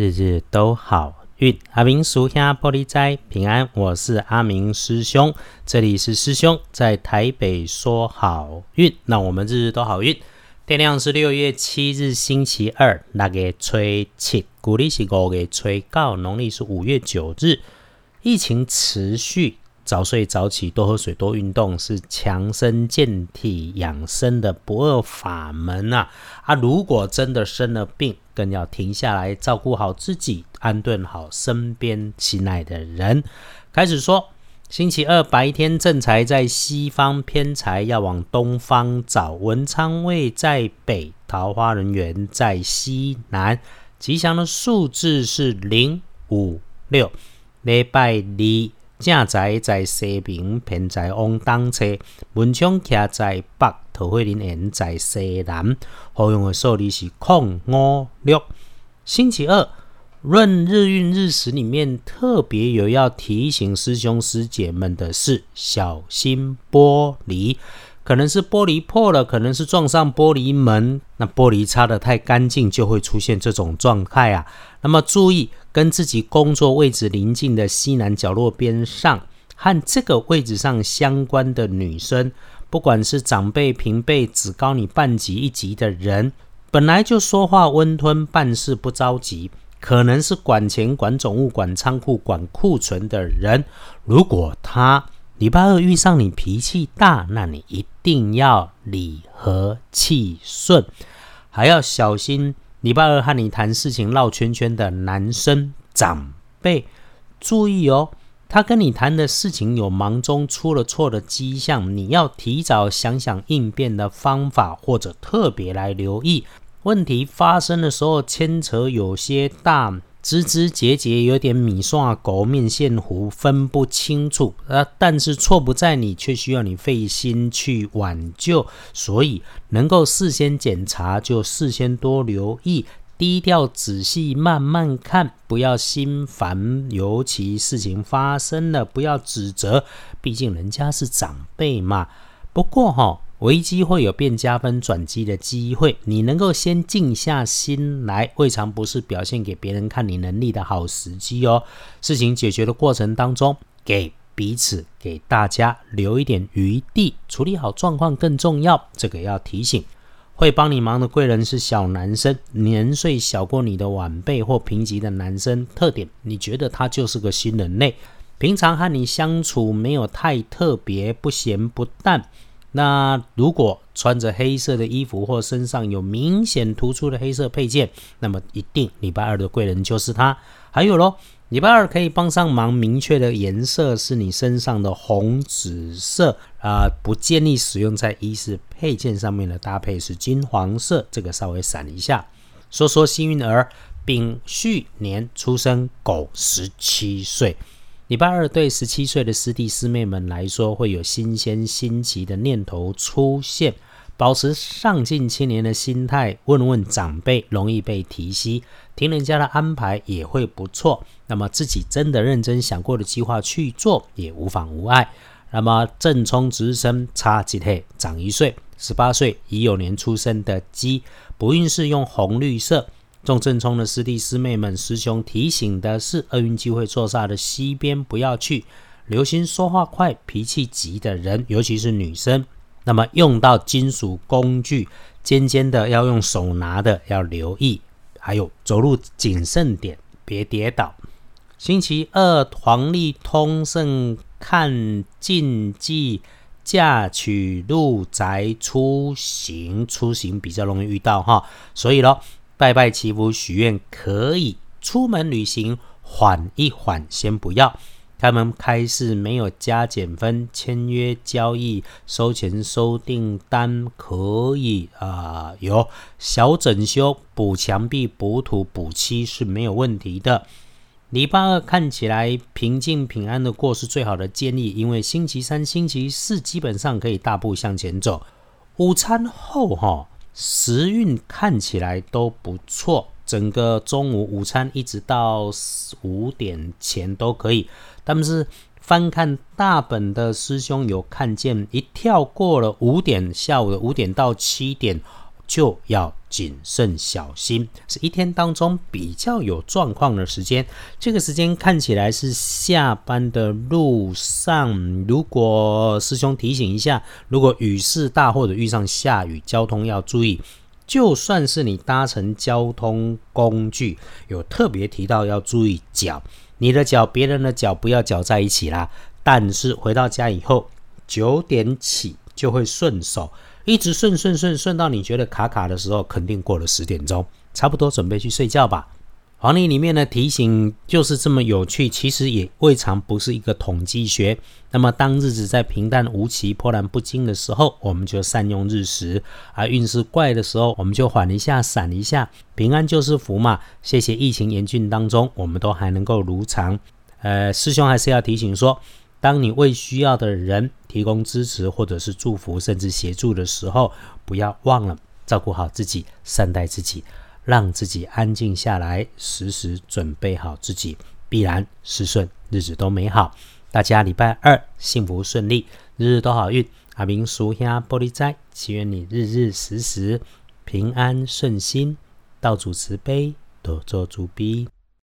日日都好运。阿明叔兄玻璃斋平安，我是阿明师兄，这里是师兄在台北说好运。那我们日日都好运。电量是六月七日星期二，那个吹气，古历是五月吹告，农历是五月九日。疫情持续。早睡早起，多喝水，多运动，是强身健体、养生的不二法门啊！啊，如果真的生了病，更要停下来照顾好自己，安顿好身边心爱的人。开始说，星期二白天正财在西方，偏财要往东方找。文昌位在北，桃花人缘在西南。吉祥的数字是零五六。礼拜二。正在在西边，偏在往东侧；文昌徛在北，桃花林园在西南。好用的数字是空五六。星期二闰日运日时里面，特别有要提醒师兄师姐们的是：小心玻璃。可能是玻璃破了，可能是撞上玻璃门。那玻璃擦得太干净，就会出现这种状态啊。那么注意，跟自己工作位置邻近的西南角落边上，和这个位置上相关的女生，不管是长辈、平辈，只高你半级一级的人，本来就说话温吞，办事不着急，可能是管钱、管总务、管仓库、管库存的人。如果他礼拜二遇上你脾气大，那你一定要理和气顺，还要小心。礼拜二和你谈事情绕圈圈的男生长辈，注意哦，他跟你谈的事情有忙中出了错的迹象，你要提早想想应变的方法，或者特别来留意。问题发生的时候，牵扯有些大。枝枝节节有点米刷狗面线糊，分不清楚。呃，但是错不在你，却需要你费心去挽救。所以能够事先检查，就事先多留意，低调仔细慢慢看，不要心烦。尤其事情发生了，不要指责，毕竟人家是长辈嘛。不过哈。危机会有变加分转机的机会，你能够先静下心来，未尝不是表现给别人看你能力的好时机哦。事情解决的过程当中，给彼此、给大家留一点余地，处理好状况更重要。这个要提醒，会帮你忙的贵人是小男生，年岁小过你的晚辈或平级的男生。特点，你觉得他就是个新人类，平常和你相处没有太特别，不咸不淡。那如果穿着黑色的衣服或身上有明显突出的黑色配件，那么一定礼拜二的贵人就是他。还有咯，礼拜二可以帮上忙，明确的颜色是你身上的红紫色啊，不建议使用在衣饰配件上面的搭配是金黄色，这个稍微闪一下。说说幸运儿，丙戌年出生，狗十七岁。礼拜二对十七岁的师弟师妹们来说，会有新鲜新奇的念头出现。保持上进青年的心态，问问长辈，容易被提携，听人家的安排也会不错。那么自己真的认真想过的计划去做，也无妨无碍。那么正冲直升差几岁长一岁，十八岁乙酉年出生的鸡，不运势用红绿色。中正冲的师弟师妹们，师兄提醒的是：厄运机会坐煞的西边不要去，留心说话快、脾气急的人，尤其是女生。那么用到金属工具，尖尖的要用手拿的要留意，还有走路谨慎点，别跌倒。星期二黄历通胜看禁忌，嫁娶入宅出行，出行比较容易遇到哈，所以咯。拜拜祈福许愿可以，出门旅行缓一缓，先不要。他们开市没有加减分，签约交易收钱收订单可以啊。有小整修补墙壁补土补漆是没有问题的。礼拜二看起来平静平安的过是最好的建议，因为星期三、星期四基本上可以大步向前走。午餐后哈。时运看起来都不错，整个中午午餐一直到五点前都可以。但是翻看大本的师兄有看见，一跳过了五点，下午的五点到七点，就要谨慎小心，是一天当中比较有状况的时间。这个时间看起来是下班的路上，如果师兄提醒一下，如果雨势大或者遇上下雨，交通要注意。就算是你搭乘交通工具，有特别提到要注意脚，你的脚、别人的脚不要搅在一起啦。但是回到家以后，九点起就会顺手，一直顺顺顺顺到你觉得卡卡的时候，肯定过了十点钟，差不多准备去睡觉吧。黄历里面的提醒就是这么有趣，其实也未尝不是一个统计学。那么当日子在平淡无奇、波澜不惊的时候，我们就善用日时；而运势怪的时候，我们就缓一下、闪一下。平安就是福嘛。谢谢疫情严峻当中，我们都还能够如常。呃，师兄还是要提醒说，当你为需要的人提供支持，或者是祝福，甚至协助的时候，不要忘了照顾好自己，善待自己。让自己安静下来，时时准备好自己，必然事顺，日子都美好。大家礼拜二幸福顺利，日日都好运。阿明叔兄玻璃斋，祈愿你日日时时平安顺心，道主慈悲，多做主逼。